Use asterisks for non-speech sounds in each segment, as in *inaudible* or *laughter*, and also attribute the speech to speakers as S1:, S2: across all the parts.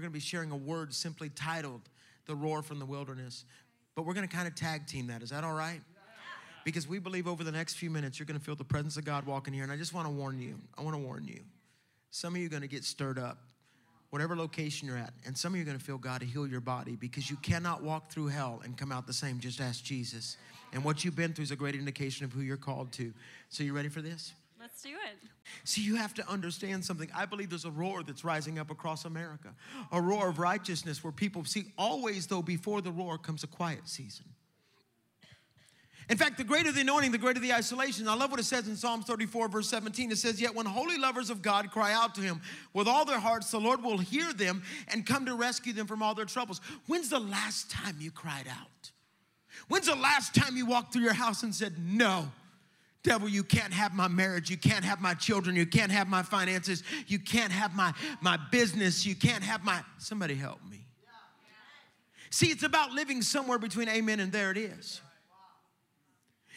S1: we're going to be sharing a word simply titled The Roar from the Wilderness. But we're going to kind of tag team that. Is that all right? Because we believe over the next few minutes, you're going to feel the presence of God walking here. And I just want to warn you. I want to warn you. Some of you are going to get stirred up, whatever location you're at. And some of you are going to feel God to heal your body because you cannot walk through hell and come out the same. Just ask Jesus. And what you've been through is a great indication of who you're called to. So, you ready for this?
S2: Let's do it.
S1: See, you have to understand something. I believe there's a roar that's rising up across America, a roar of righteousness where people see, always, though, before the roar comes a quiet season. In fact, the greater the anointing, the greater the isolation. I love what it says in Psalms 34, verse 17. It says, Yet when holy lovers of God cry out to him with all their hearts, the Lord will hear them and come to rescue them from all their troubles. When's the last time you cried out? When's the last time you walked through your house and said, No, devil, you can't have my marriage, you can't have my children, you can't have my finances, you can't have my, my business, you can't have my. Somebody help me. See, it's about living somewhere between amen and there it is.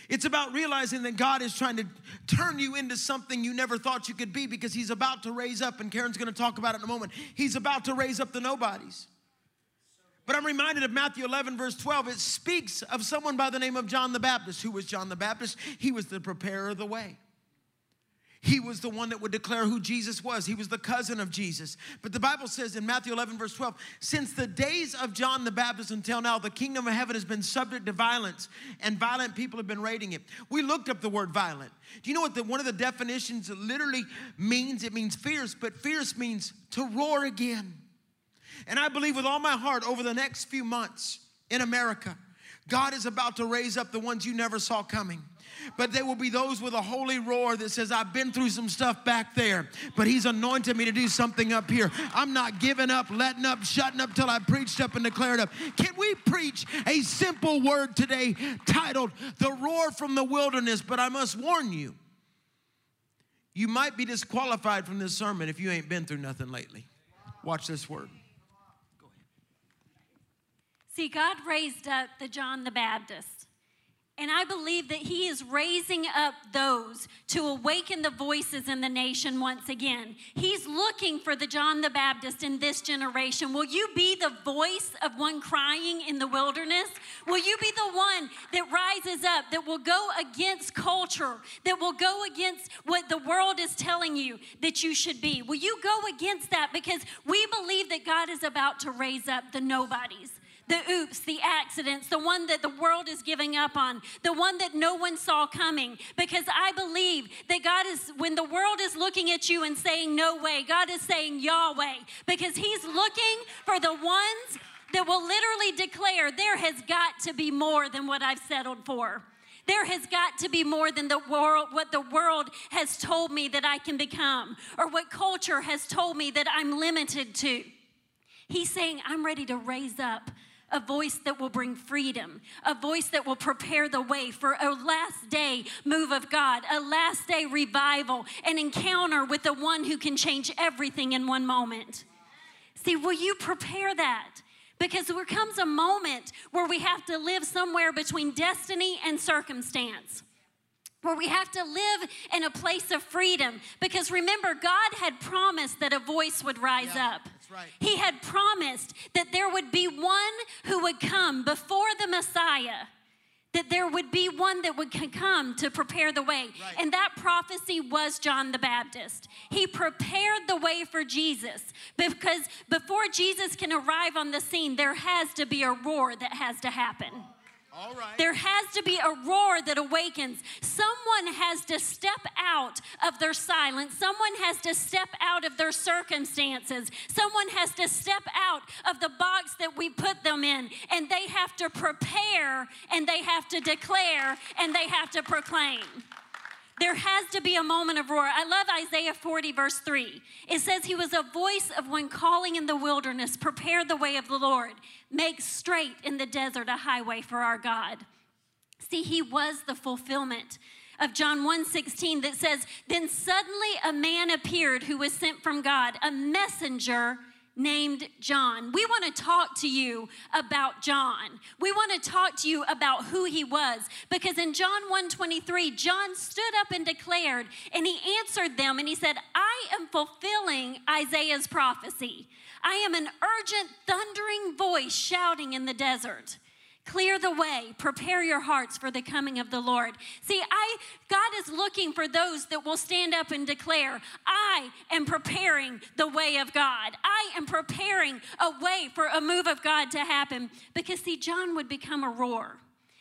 S1: It's about realizing that God is trying to turn you into something you never thought you could be because He's about to raise up, and Karen's gonna talk about it in a moment. He's about to raise up the nobodies. But I'm reminded of Matthew 11, verse 12. It speaks of someone by the name of John the Baptist. Who was John the Baptist? He was the preparer of the way. He was the one that would declare who Jesus was. He was the cousin of Jesus. But the Bible says in Matthew 11, verse 12, since the days of John the Baptist until now, the kingdom of heaven has been subject to violence, and violent people have been raiding it. We looked up the word violent. Do you know what the, one of the definitions literally means? It means fierce, but fierce means to roar again. And I believe with all my heart over the next few months in America, God is about to raise up the ones you never saw coming but there will be those with a holy roar that says, I've been through some stuff back there, but He's anointed me to do something up here. I'm not giving up, letting up, shutting up till I preached up and declared up. Can we preach a simple word today titled, The Roar from the Wilderness? But I must warn you, you might be disqualified from this sermon if you ain't been through nothing lately. Watch this word.
S2: See, God raised up the John the Baptist. And I believe that he is raising up those to awaken the voices in the nation once again. He's looking for the John the Baptist in this generation. Will you be the voice of one crying in the wilderness? Will you be the one that rises up, that will go against culture, that will go against what the world is telling you that you should be? Will you go against that? Because we believe that God is about to raise up the nobodies the oops, the accidents, the one that the world is giving up on, the one that no one saw coming. Because I believe that God is, when the world is looking at you and saying, No way, God is saying Yahweh, because He's looking for the ones that will literally declare, There has got to be more than what I've settled for. There has got to be more than the world, what the world has told me that I can become, or what culture has told me that I'm limited to. He's saying, I'm ready to raise up a voice that will bring freedom, a voice that will prepare the way for a last day move of God, a last day revival, an encounter with the one who can change everything in one moment. See, will you prepare that? Because there comes a moment where we have to live somewhere between destiny and circumstance where we have to live in a place of freedom. Because remember, God had promised that a voice would rise yeah. up. Right. He had promised that there would be one who would come before the Messiah, that there would be one that would come to prepare the way. Right. And that prophecy was John the Baptist. He prepared the way for Jesus because before Jesus can arrive on the scene, there has to be a roar that has to happen. There has to be a roar that awakens. Someone has to step out of their silence. Someone has to step out of their circumstances. Someone has to step out of the box that we put them in. And they have to prepare and they have to declare and they have to proclaim. There has to be a moment of roar. I love Isaiah 40, verse 3. It says, He was a voice of one calling in the wilderness, prepare the way of the Lord, make straight in the desert a highway for our God. See, He was the fulfillment of John 1:16 that says, Then suddenly a man appeared who was sent from God, a messenger named John. We want to talk to you about John. We want to talk to you about who he was because in John 1:23 John stood up and declared and he answered them and he said, "I am fulfilling Isaiah's prophecy. I am an urgent thundering voice shouting in the desert." Clear the way, prepare your hearts for the coming of the Lord. See, I God is looking for those that will stand up and declare, I am preparing the way of God. I am preparing a way for a move of God to happen. Because see, John would become a roar.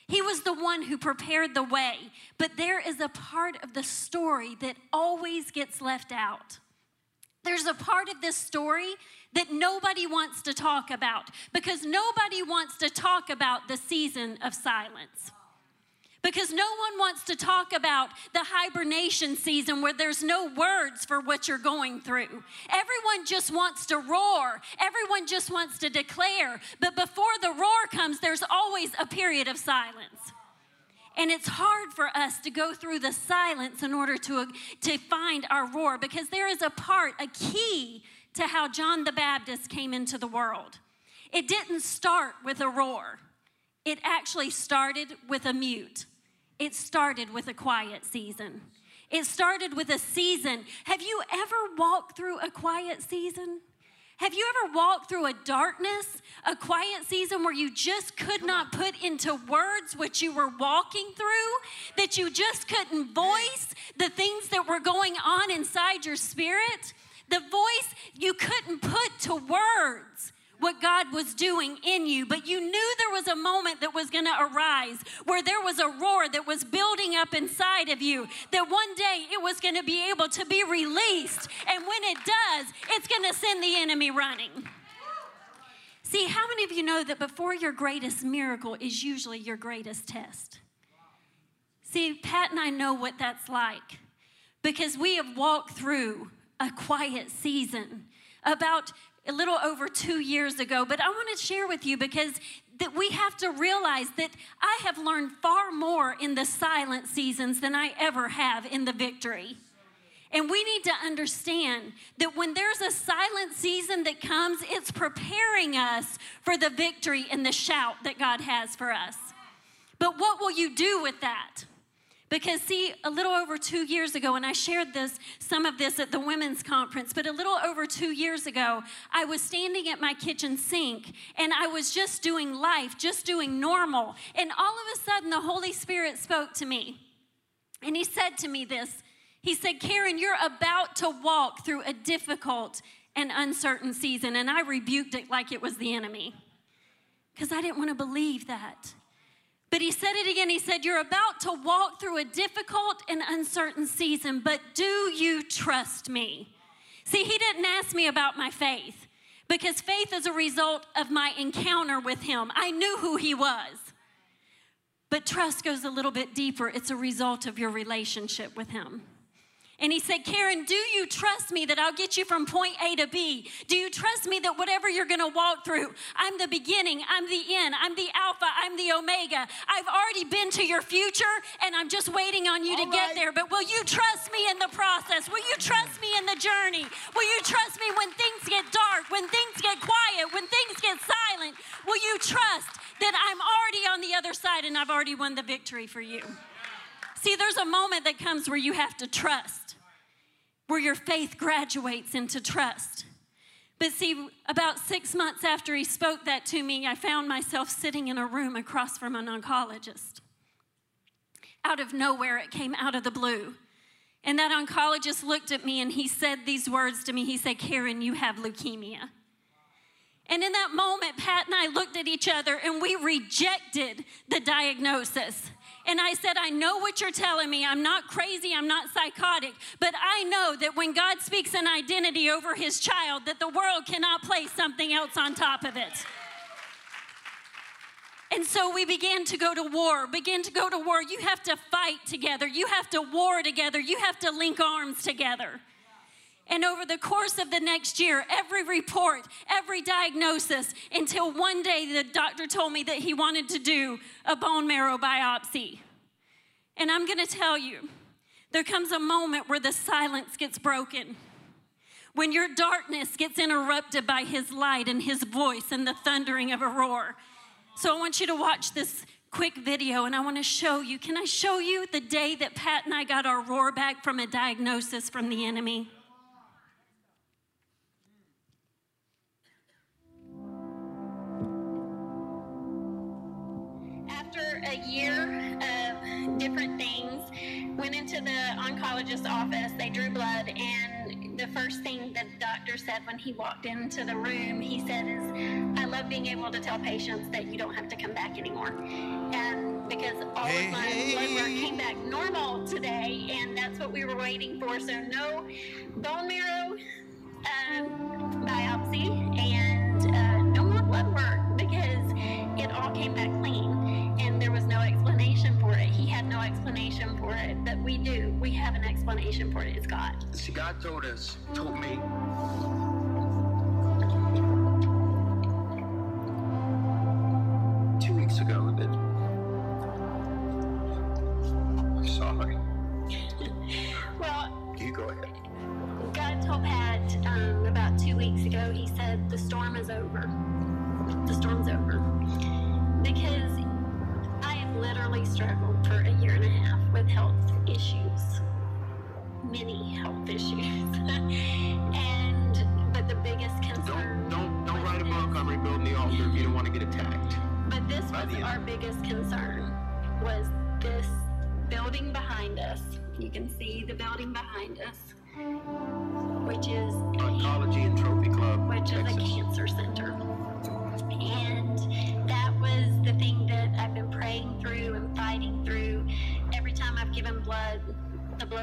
S2: He was the one who prepared the way. But there is a part of the story that always gets left out. There's a part of this story that nobody wants to talk about because nobody wants to talk about the season of silence. Because no one wants to talk about the hibernation season where there's no words for what you're going through. Everyone just wants to roar. Everyone just wants to declare. But before the roar comes, there's always a period of silence. And it's hard for us to go through the silence in order to, to find our roar because there is a part, a key to how John the Baptist came into the world. It didn't start with a roar, it actually started with a mute. It started with a quiet season. It started with a season. Have you ever walked through a quiet season? Have you ever walked through a darkness, a quiet season where you just could not put into words what you were walking through? That you just couldn't voice the things that were going on inside your spirit? The voice you couldn't put to words what God was doing in you, but you knew there was a moment that was going to arise where there was a roar that was building up inside of you, that one day it was going to be able to be released. And when it does, it's going to send the enemy running. See, how many of you know that before your greatest miracle is usually your greatest test? See, Pat and I know what that's like because we have walked through a quiet season about a little over two years ago. But I want to share with you because that we have to realize that I have learned far more in the silent seasons than I ever have in the victory. And we need to understand that when there's a silent season that comes, it's preparing us for the victory and the shout that God has for us. But what will you do with that? Because, see, a little over two years ago, and I shared this, some of this at the women's conference, but a little over two years ago, I was standing at my kitchen sink and I was just doing life, just doing normal. And all of a sudden, the Holy Spirit spoke to me. And He said to me this He said, Karen, you're about to walk through a difficult and uncertain season. And I rebuked it like it was the enemy because I didn't want to believe that. But he said it again. He said, You're about to walk through a difficult and uncertain season, but do you trust me? See, he didn't ask me about my faith because faith is a result of my encounter with him. I knew who he was. But trust goes a little bit deeper, it's a result of your relationship with him. And he said, Karen, do you trust me that I'll get you from point A to B? Do you trust me that whatever you're going to walk through, I'm the beginning, I'm the end, I'm the Alpha, I'm the Omega. I've already been to your future and I'm just waiting on you All to right. get there. But will you trust me in the process? Will you trust me in the journey? Will you trust me when things get dark, when things get quiet, when things get silent? Will you trust that I'm already on the other side and I've already won the victory for you? See, there's a moment that comes where you have to trust, where your faith graduates into trust. But see, about six months after he spoke that to me, I found myself sitting in a room across from an oncologist. Out of nowhere, it came out of the blue. And that oncologist looked at me and he said these words to me. He said, Karen, you have leukemia. And in that moment, Pat and I looked at each other and we rejected the diagnosis. And I said, I know what you're telling me. I'm not crazy, I'm not psychotic, but I know that when God speaks an identity over his child, that the world cannot place something else on top of it. And so we began to go to war, begin to go to war. You have to fight together, you have to war together, you have to link arms together. And over the course of the next year, every report, every diagnosis, until one day the doctor told me that he wanted to do a bone marrow biopsy. And I'm gonna tell you, there comes a moment where the silence gets broken, when your darkness gets interrupted by his light and his voice and the thundering of a roar. So I want you to watch this quick video and I want to show you. Can I show you the day that Pat and I got our roar back from a diagnosis from the enemy?
S3: A year of different things, went into the oncologist's office. They drew blood, and the first thing the doctor said when he walked into the room, he said, "Is I love being able to tell patients that you don't have to come back anymore." And because all
S1: Hey,
S3: of my blood work came back normal today, and that's what we were waiting for. So no bone marrow um, explanation for. It's God.
S4: See, God told us, told me.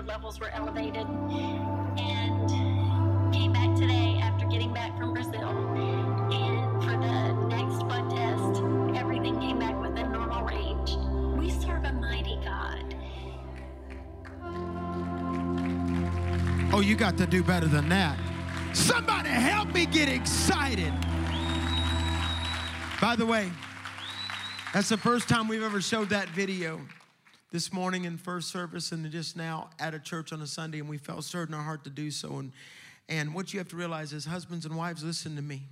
S3: Levels were elevated. And came back today after getting back from Brazil. And for the next blood test, everything came back within normal range. We serve a mighty God.
S1: Oh, you got to do better than that. Somebody help me get excited. By the way, that's the first time we've ever showed that video this morning in first service and just now at a church on a Sunday, and we felt stirred in our heart to do so. And, and what you have to realize is, husbands and wives, listen to me.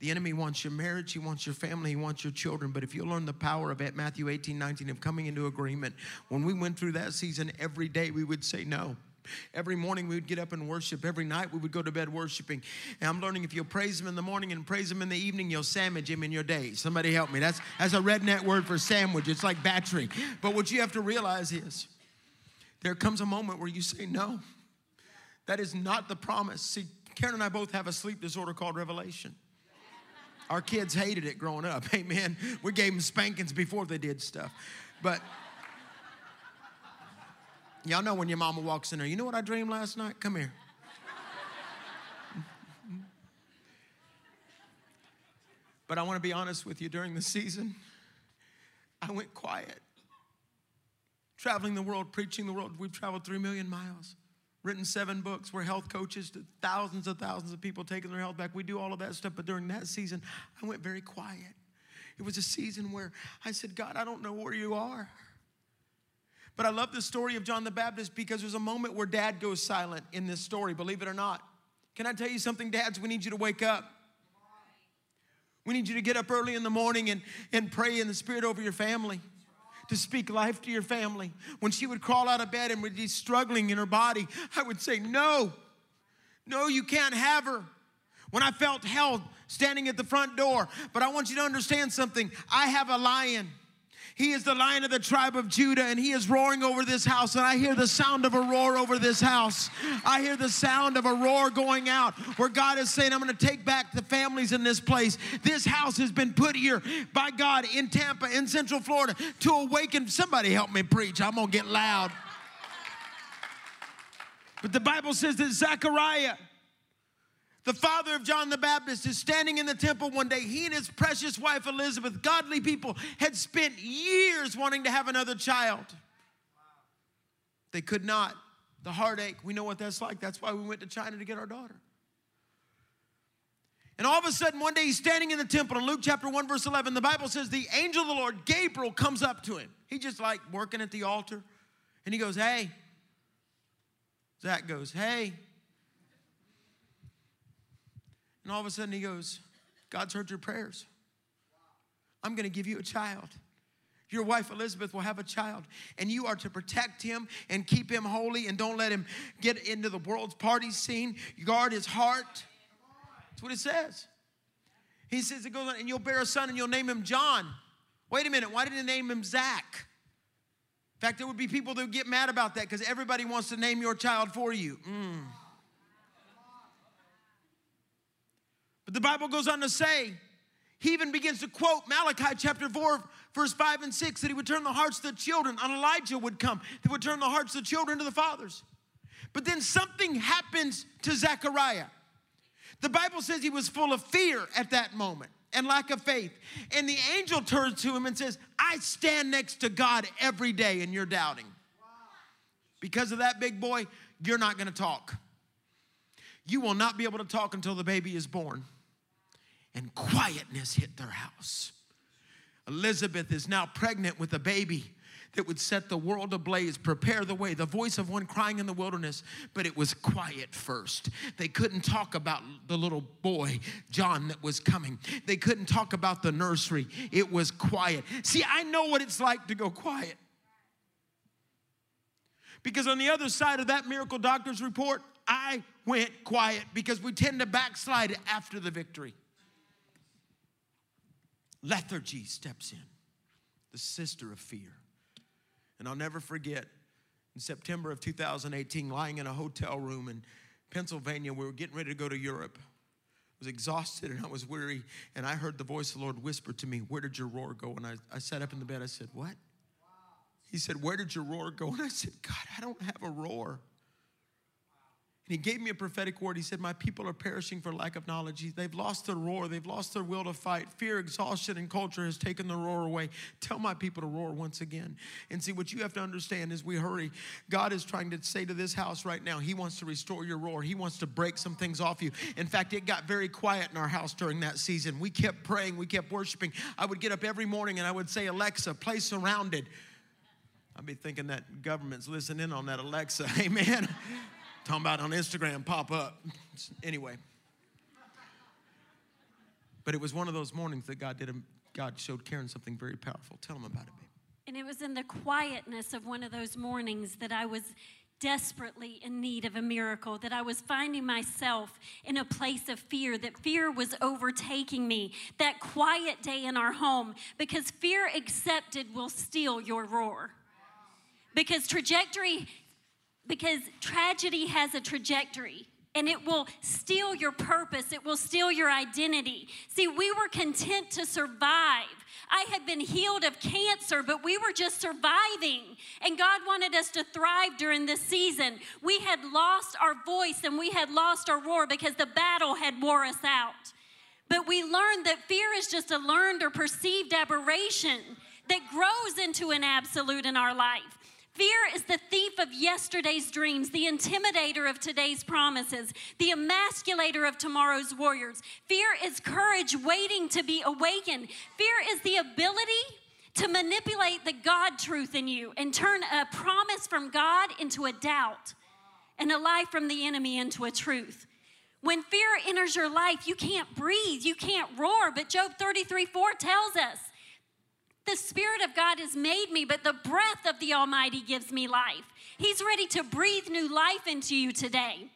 S1: The enemy wants your marriage, he wants your family, he wants your children. But if you learn the power of it, Matthew 18, 19, of coming into agreement, when we went through that season, every day we would say no. Every morning we would get up and worship. Every night we would go to bed worshiping. And I'm learning if you'll praise him in the morning and praise him in the evening, you'll sandwich him in your day. Somebody help me. That's, that's a redneck word for sandwich. It's like battery. But what you have to realize is there comes a moment where you say no. That is not the promise. See, Karen and I both have a sleep disorder called revelation. Our kids hated it growing up. *laughs* Amen. We gave them spankings before they did stuff. But y'all know when your mama walks in there, you know what I dreamed last night? Come here. But I want to be honest with you during the season, I went quiet. Traveling the world, preaching the world. We've traveled three million miles, written seven books. We're health coaches to thousands and thousands of people taking their health back. We do all of that stuff. But during that season, I went very quiet. It was a season where I said, God, I don't know where you are. But I love the story of John the Baptist because there's a moment where dad goes silent in this story, believe it or not. Can I tell you something, dads? We need you to wake up. We need you to get up early in the morning and, and pray in the spirit over your family, to speak life to your family. When she would crawl out of bed and would be struggling in her body, I would say, No, no, you can't have her. When I felt held standing at the front door, but I want you to understand something. I have a lion. He is the lion of the tribe of Judah, and he is roaring over this house. And I hear the sound of a roar over this house. I hear the sound of a roar going out where God is saying, I'm going to take back the families in this place. This house has been put here by God in Tampa, in Central Florida, to awaken. Somebody help me preach. I'm going to get loud. But the Bible says that Zechariah, the father of John the Baptist, is standing in the temple one day. He and his precious wife Elizabeth, godly people, had spent years wanting to have another child. They could not. The heartache, we know what that's like. That's why we went to China to get our daughter. And all of a sudden, one day he's standing in the temple. In Luke chapter 1, verse 11, the Bible says the angel of the Lord, Gabriel, comes up to him. He just like working at the altar. And he goes, Hey. Zach goes, Hey. And all of a sudden he goes, God's heard your prayers. I'm going to give you a child. Your wife Elizabeth will have a child, and you are to protect him and keep him holy and don't let him get into the world's party scene. Guard his heart. That's what it says. He says, it goes on, and you'll bear a son and you'll name him John. Wait a minute, why didn't they name him Zach? In fact, there would be people that would get mad about that because everybody wants to name your child for you. Mm. The Bible goes on to say, he even begins to quote Malachi chapter 4, verse 5 and 6, that he would turn the hearts of the children, and Elijah would come, that would turn the hearts of the children to the fathers. But then something happens to Zechariah. The Bible says he was full of fear at that moment and lack of faith. And the angel turns to him and says, I stand next to God every day and you're doubting. Because of that, big boy, you're not gonna talk. You will not be able to talk until the baby is born. And quietness hit their house. Elizabeth is now pregnant with a baby that would set the world ablaze, prepare the way, the voice of one crying in the wilderness. But it was quiet first. They couldn't talk about the little boy, John, that was coming. They couldn't talk about the nursery. It was quiet. See, I know what it's like to go quiet. Because on the other side of that miracle doctor's report, I went quiet because we tend to backslide after the victory. Lethargy steps in, the sister of fear. And I'll never forget in September of 2018, lying in a hotel room in Pennsylvania, we were getting ready to go to Europe. I was exhausted and I was weary, and I heard the voice of the Lord whisper to me, Where did your roar go? And I, I sat up in the bed. I said, What? He said, Where did your roar go? And I said, God, I don't have a roar. And he gave me a prophetic word. He said, My people are perishing for lack of knowledge. They've lost their roar. They've lost their will to fight. Fear, exhaustion, and culture has taken the roar away. Tell my people to roar once again. And see, what you have to understand as we hurry, God is trying to say to this house right now, He wants to restore your roar. He wants to break some things off you. In fact, it got very quiet in our house during that season. We kept praying, we kept worshiping. I would get up every morning and I would say, Alexa, play surrounded. I'd be thinking that government's listening on that Alexa. *laughs* Amen. Talking about on Instagram pop up. Anyway. But it was one of those mornings that God did. A, God showed Karen something very powerful. Tell him about it, babe.
S2: And it was in the quietness of one of those mornings that I was desperately in need of a miracle, that I was finding myself in a place of fear, that fear was overtaking me. That quiet day in our home, because fear accepted will steal your roar. Because trajectory because tragedy has a trajectory and it will steal your purpose, it will steal your identity. See, we were content to survive. I had been healed of cancer, but we were just surviving. And God wanted us to thrive during this season. We had lost our voice and we had lost our roar because the battle had wore us out. But we learned that fear is just a learned or perceived aberration that grows into an absolute in our life. Fear is the thief of yesterday's dreams, the intimidator of today's promises, the emasculator of tomorrow's warriors. Fear is courage waiting to be awakened. Fear is the ability to manipulate the God truth in you and turn a promise from God into a doubt and a lie from the enemy into a truth. When fear enters your life, you can't breathe, you can't roar, but Job 33 4 tells us the Spirit of God has made me, but the breath of the Almighty gives me life. He's ready to breathe new life into you today.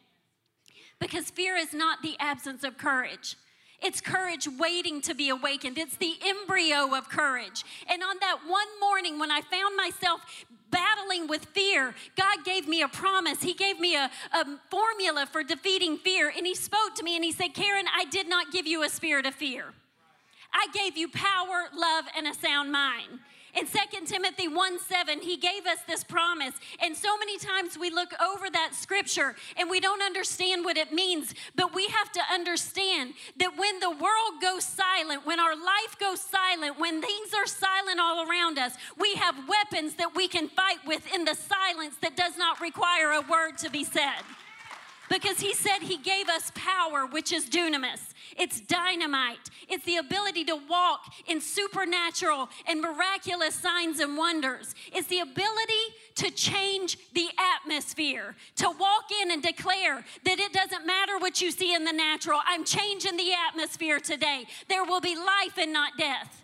S2: Because fear is not the absence of courage. It's courage waiting to be awakened. It's the embryo of courage. And on that one morning when I found myself battling with fear, God gave me a promise. He gave me a, a, formula for defeating fear. And He spoke to me and He said, Karen, I did not give you a spirit of fear. I gave you power, love, and a sound mind. In 2 Timothy 1 7, he gave us this promise. And so many times we look over that scripture and we don't understand what it means. But we have to understand that when the world goes silent, when our life goes silent, when things are silent all around us, we have weapons that we can fight with in the silence that does not require a word to be said. Because he said he gave us power, which is dunamis. It's dynamite. It's the ability to walk in supernatural and miraculous signs and wonders. It's the ability to change the atmosphere, to walk in and declare that it doesn't matter what you see in the natural. I'm changing the atmosphere today. There will be life and not death.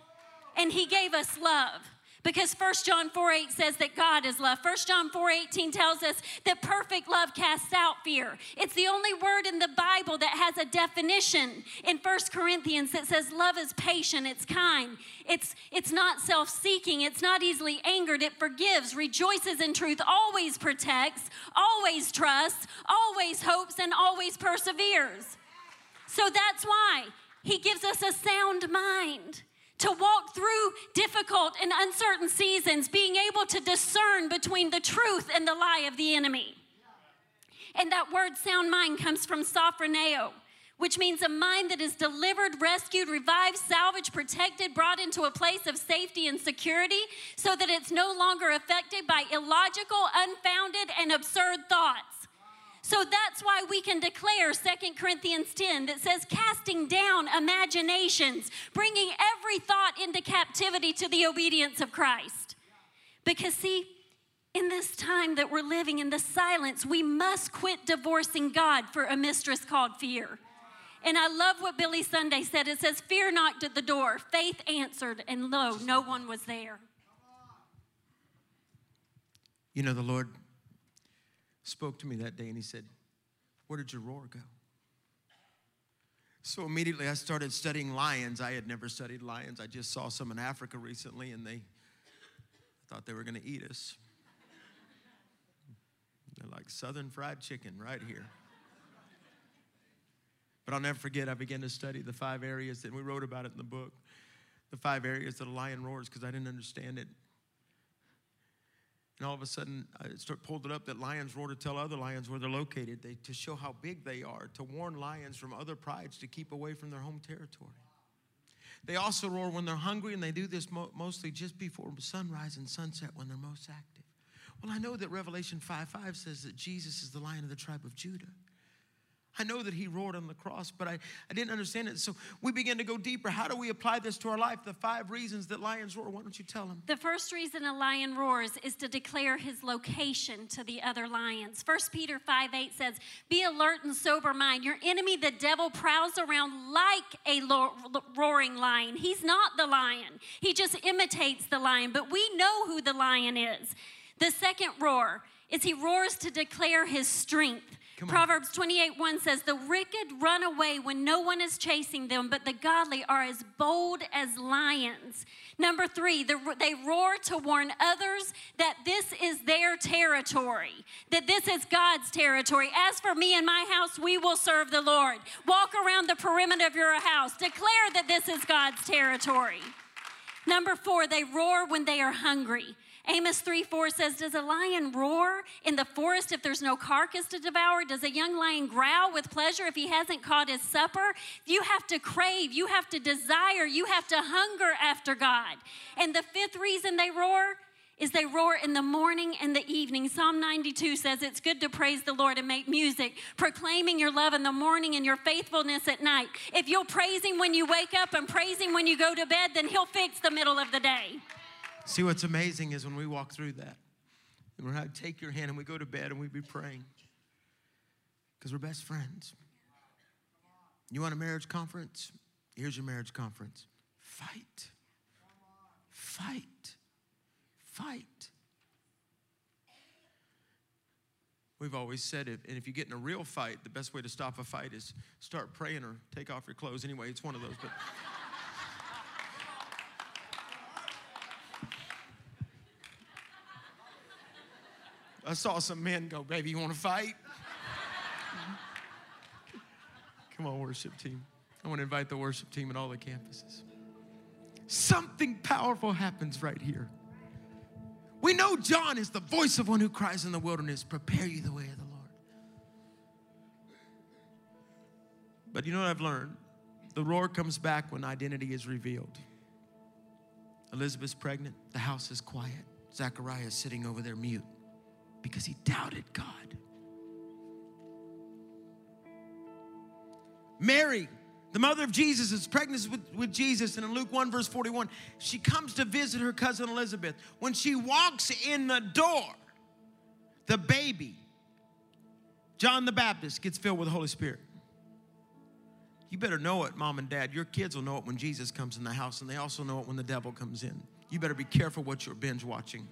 S2: And He gave us love because 1 John 4 8 says that God is love. 1 John 4 18 tells us that perfect love casts out fear. It's the only word in the Bible that has a definition in 1 Corinthians that says love is patient, it's kind, it's, it's not self seeking, it's not easily angered, it forgives, rejoices in truth, always protects, always trusts, always hopes, and always perseveres. So that's why he gives us a sound mind to walk through difficult and uncertain seasons, being able to discern between the truth and the lie of the enemy. And that word sound mind comes from sophroneo, which means a mind that is delivered, rescued, revived, salvaged, protected, brought into a place of safety and security so that it's no longer affected by illogical, unfounded, and absurd thoughts. So that's why we can declare 2 Corinthians 10 that says, casting down imaginations, bringing every thought into captivity to the obedience of Christ. Because, see, in this time that we're living in the silence, we must quit divorcing God for a mistress called fear. And I love what Billy Sunday said. It says, Fear knocked at the door, faith answered, and lo, no one was there.
S1: You know, the Lord spoke to me that day and he said, Where did your roar go? So immediately I started studying lions. I had never studied lions. I just saw some in Africa recently and they thought they were going to eat us. They're like southern fried chicken right here. But I'll never forget, I began to study the five areas that we wrote about it in the book. The five areas that a lion roars because I didn't understand it. And all of a sudden, I start, pulled it up that lions roar to tell other lions where they're located, they, to show how big they are, to warn lions from other prides to keep away from their home territory. They also roar when they're hungry, and they do this mo- mostly just before sunrise and sunset when they're most active. Well, I know that Revelation 5 5 says that Jesus is the lion of the tribe of Judah. I know that he roared on the cross, but I, I didn't understand it. So we began to go deeper. How do we apply this to our life? The five reasons that lions roar. Why don't you tell them?
S2: The first reason a lion roars is to declare his location to the other lions. 1 Peter 5 8 says, Be alert and sober mind. Your enemy, the devil, prowls around like a roaring lion. He's not the lion, he just imitates the lion, but we know who the lion is. The second roar is he roars to declare his strength. Proverbs 28 1 says, The wicked run away when no one is chasing them, but the godly are as bold as lions. Number three, the, they roar to warn others that this is their territory, that this is God's territory. As for me and my house, we will serve the Lord. Walk around the perimeter of your house, declare that this is God's territory. Number four, they roar when they are hungry. Amos 3 4 says, Does a lion roar in the forest if there's no carcass to devour? Does a young lion growl with pleasure if he hasn't caught his supper? You have to crave, you have to desire, you have to hunger after God. And the fifth reason they roar is they roar in the morning and the evening. Psalm 92 says it's good to praise the Lord and make music, proclaiming your love in the morning and your faithfulness at night. If you'll praise Him when you wake up and praise Him when you go to bed, then He'll fix the middle of the day.
S1: See, what's amazing is when we walk through that, and we're take your hand and we go to bed and we be praying because we're best friends. You want a marriage conference? Here's your marriage conference. Fight. Fight. Fight. We've always said it, and if you get in a real fight, the best way to stop a fight is start praying or take off your clothes. Anyway, it's one of those. But I saw some men go, Baby, you want to fight? Come on, worship team. I want to invite the worship team at all the campuses. Something powerful happens right here. We know John is the voice of one who cries in the wilderness, Prepare you the way of the Lord. But you know what I've learned? The roar comes back when identity is revealed. Elizabeth's pregnant, the house is quiet. Zachariah is sitting over there mute because he doubted God. Mary, the mother of Jesus, is pregnant with, with Jesus, and in Luke 1, verse 41, she comes to visit her cousin Elizabeth. When she walks in the door, the baby, John the Baptist, gets filled with the Holy Spirit. You better know it, mom and dad. Your kids will know it when Jesus comes in the house, and they also know it when the devil comes in. You better be careful what you're binge watching.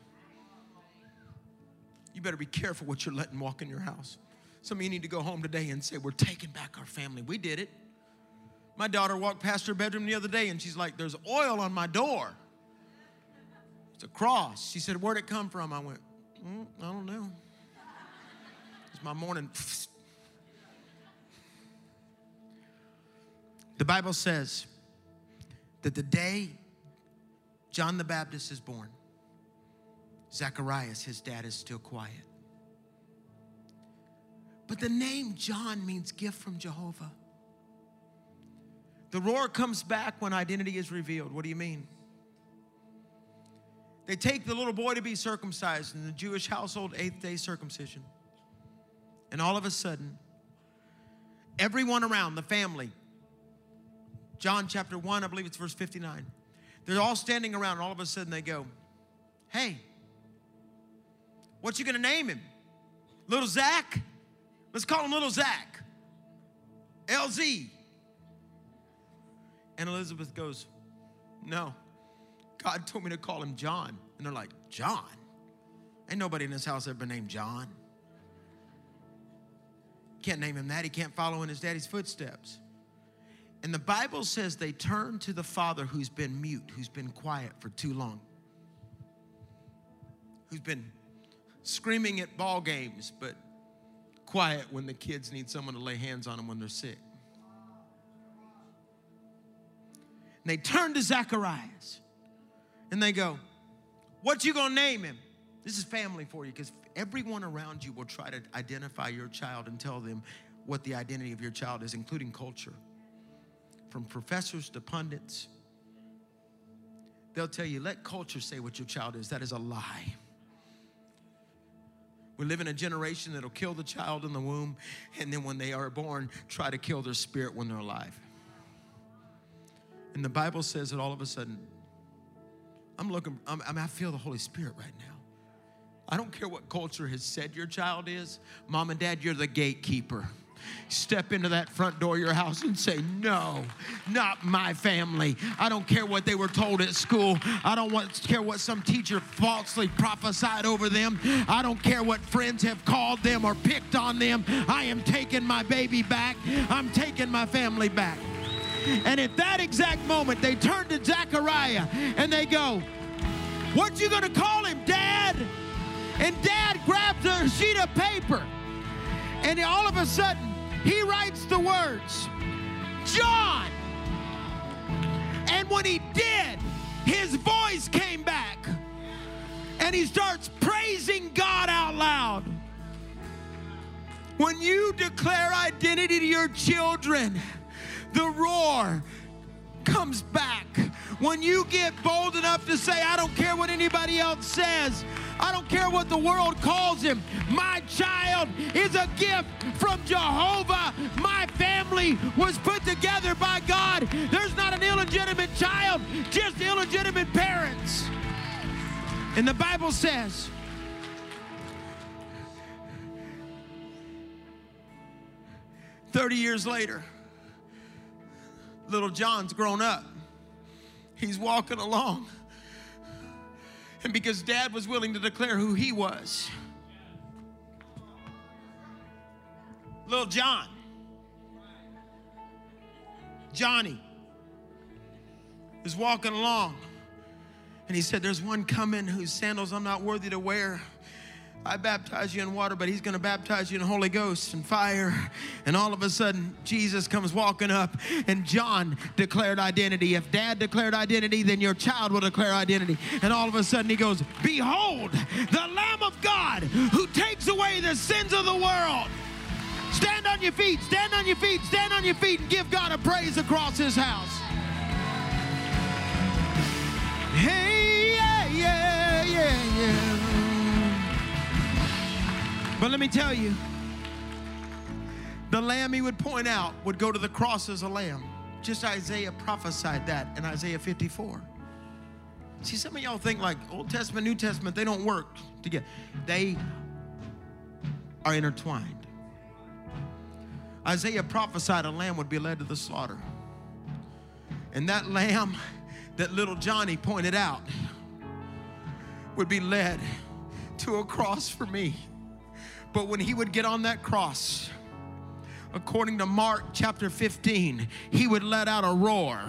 S1: You better be careful what you're letting walk in your house. Some of you need to go home today and say, We're taking back our family. We did it. My daughter walked past her bedroom the other day and she's like, There's oil on my door. It's a cross. She said, Where'd it come from? I went, mm, I don't know. It's my morning. The Bible says that the day John the Baptist is born, Zacharias, his dad, is still quiet. But the name John means gift from Jehovah. The roar comes back when identity is revealed. What do you mean? They take the little boy to be circumcised in the Jewish household, eighth day circumcision. And all of a sudden, everyone around the family, John chapter 1, I believe it's verse 59, they're all standing around, and all of a sudden they go, Hey, what you gonna name him? Little Zach? Let's call him Little Zach. LZ. And Elizabeth goes, No, God told me to call him John. And they're like, John? Ain't nobody in this house ever named John. Can't name him that. He can't follow in his daddy's footsteps. And the Bible says they turn to the father who's been mute, who's been quiet for too long, who's been screaming at ball games, but quiet when the kids need someone to lay hands on them when they're sick. And they turn to Zacharias and they go, What you gonna name him? This is family for you because everyone around you will try to identify your child and tell them what the identity of your child is, including culture. From professors to pundits, they'll tell you, let culture say what your child is. That is a lie. We live in a generation that'll kill the child in the womb, and then when they are born, try to kill their spirit when they're alive. And the Bible says that all of a sudden, I'm looking, I'm, I, feel the Holy Spirit right now. I don't care what culture has said your child is. Mom and dad, you're the gatekeeper. Step into that front door of your house and say, No, not my family. I don't care what they were told at school. I don't want, care what some teacher falsely prophesied over them. I don't care what friends have called them or picked on them. I am taking my baby back. I'm taking my family back. And at that exact moment, they turn to Zechariah and they go, What you gonna call him, Dad? And Dad grabs a sheet of paper and all of a sudden, he writes the words, John. And when he did, his voice came back and he starts praising God out loud. When you declare identity to your children, the roar comes back. When you get bold enough to say, I don't care what anybody else says, I don't care what the world calls him. My child is a gift from Jehovah. My family was put together by God. There's not an illegitimate child, just illegitimate parents. And the Bible says, Thirty years later, little John's grown up. He's walking along and because dad was willing to declare who he was. Little John, Johnny, is walking along. And he said, There's one coming whose sandals I'm not worthy to wear. I baptize you in water, but he's going to baptize you in the Holy Ghost and fire. And all of a sudden, Jesus comes walking up, and John declared identity. If dad declared identity, then your child will declare identity. And all of a sudden, he goes, Behold, the Lamb of God who takes away the sins of the world. Stand on your feet, stand on your feet, stand on your feet, and give God a praise across his house. But let me tell you, the lamb he would point out would go to the cross as a lamb. Just Isaiah prophesied that in Isaiah 54. See, some of y'all think like Old Testament, New Testament, they don't work together. They are intertwined. Isaiah prophesied a lamb would be led to the slaughter. And that lamb *laughs* that little Johnny pointed out would be led to a cross for me. But when he would get on that cross, according to Mark chapter 15, he would let out a roar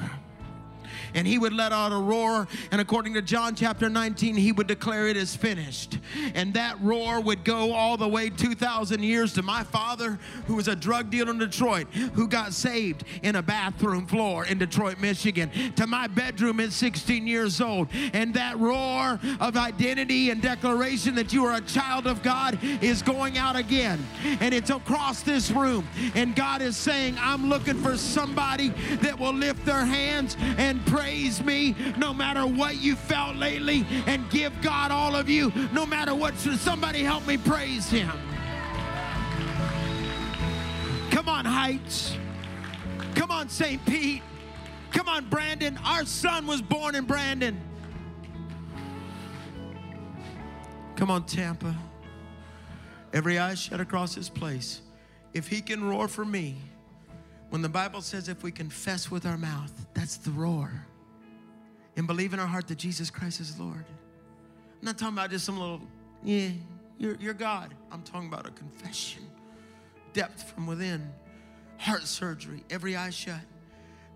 S1: and he would let out a roar. And according to John chapter 19, he would declare it is finished. And that roar would go all the way 2,000 years to my father, who was a drug dealer in Detroit, who got saved in a bathroom floor in Detroit, Michigan, to my bedroom at 16 years old. And that roar of identity and declaration that you are a child of God is going out again. And it's across this room. And God is saying, I'm looking for somebody that will lift their hands and pray praise me no matter what you felt lately and give God all of you no matter what. Somebody help me praise Him. Come on, Heights. Come on, St. Pete. Come on, Brandon. Our son was born in Brandon. Come on, Tampa. Every eye shut across this place. If he can roar for me, when the Bible says if we confess with our mouth, that's the roar and believe in our heart that Jesus Christ is Lord. I'm not talking about just some little, yeah, you're, you're God. I'm talking about a confession, depth from within, heart surgery, every eye shut.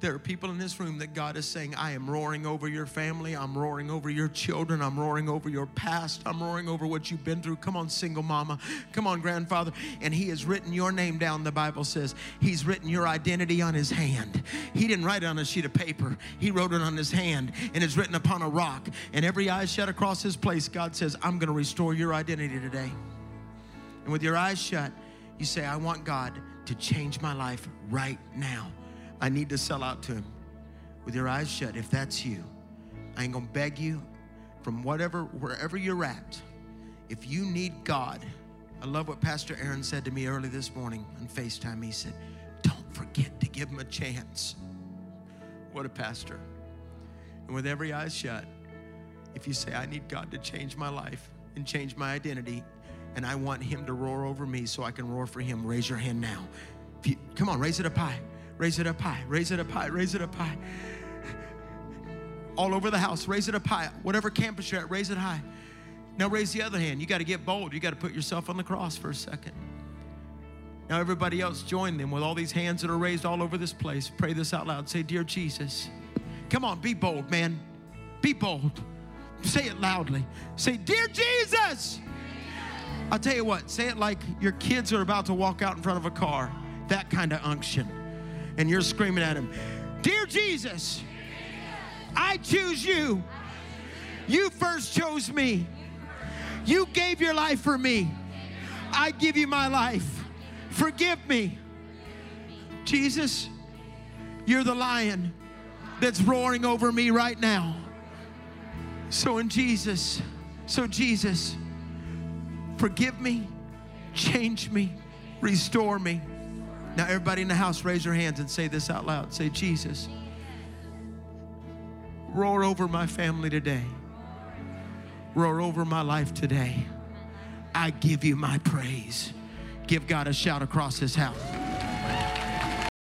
S1: There are people in this room that God is saying, I am roaring over your family. I'm roaring over your children. I'm roaring over your past. I'm roaring over what you've been through. Come on, single mama. Come on, grandfather. And He has written your name down, the Bible says. He's written your identity on His hand. He didn't write it on a sheet of paper, He wrote it on His hand, and it's written upon a rock. And every eye shut across His place, God says, I'm going to restore your identity today. And with your eyes shut, you say, I want God to change my life right now. I need to sell out to him. With your eyes shut, if that's you, I ain't gonna beg you from whatever, wherever you're at. If you need God, I love what Pastor Aaron said to me early this morning on FaceTime. He said, Don't forget to give him a chance. What a pastor. And with every eye shut, if you say, I need God to change my life and change my identity, and I want him to roar over me so I can roar for him, raise your hand now. You, come on, raise it up high. Raise it up high. Raise it up high. Raise it up high. All over the house, raise it up high. Whatever campus you're at, raise it high. Now raise the other hand. You got to get bold. You got to put yourself on the cross for a second. Now everybody else join them with all these hands that are raised all over this place. Pray this out loud. Say, Dear Jesus. Come on, be bold, man. Be bold. Say it loudly. Say, Dear Jesus. I'll tell you what, say it like your kids are about to walk out in front of a car. That kind of unction and you're screaming at him, Dear Jesus, I choose you. You first chose me. You gave your life for me. I give you my life. Forgive me. Jesus, you're the lion that's roaring over me right now. So, in Jesus, so Jesus, forgive me, change me, restore me. Now, everybody in the house, raise your hands and say this out loud. Say, Jesus, roar over my family today, roar over my life today. I give you my praise. Give God a shout across this house.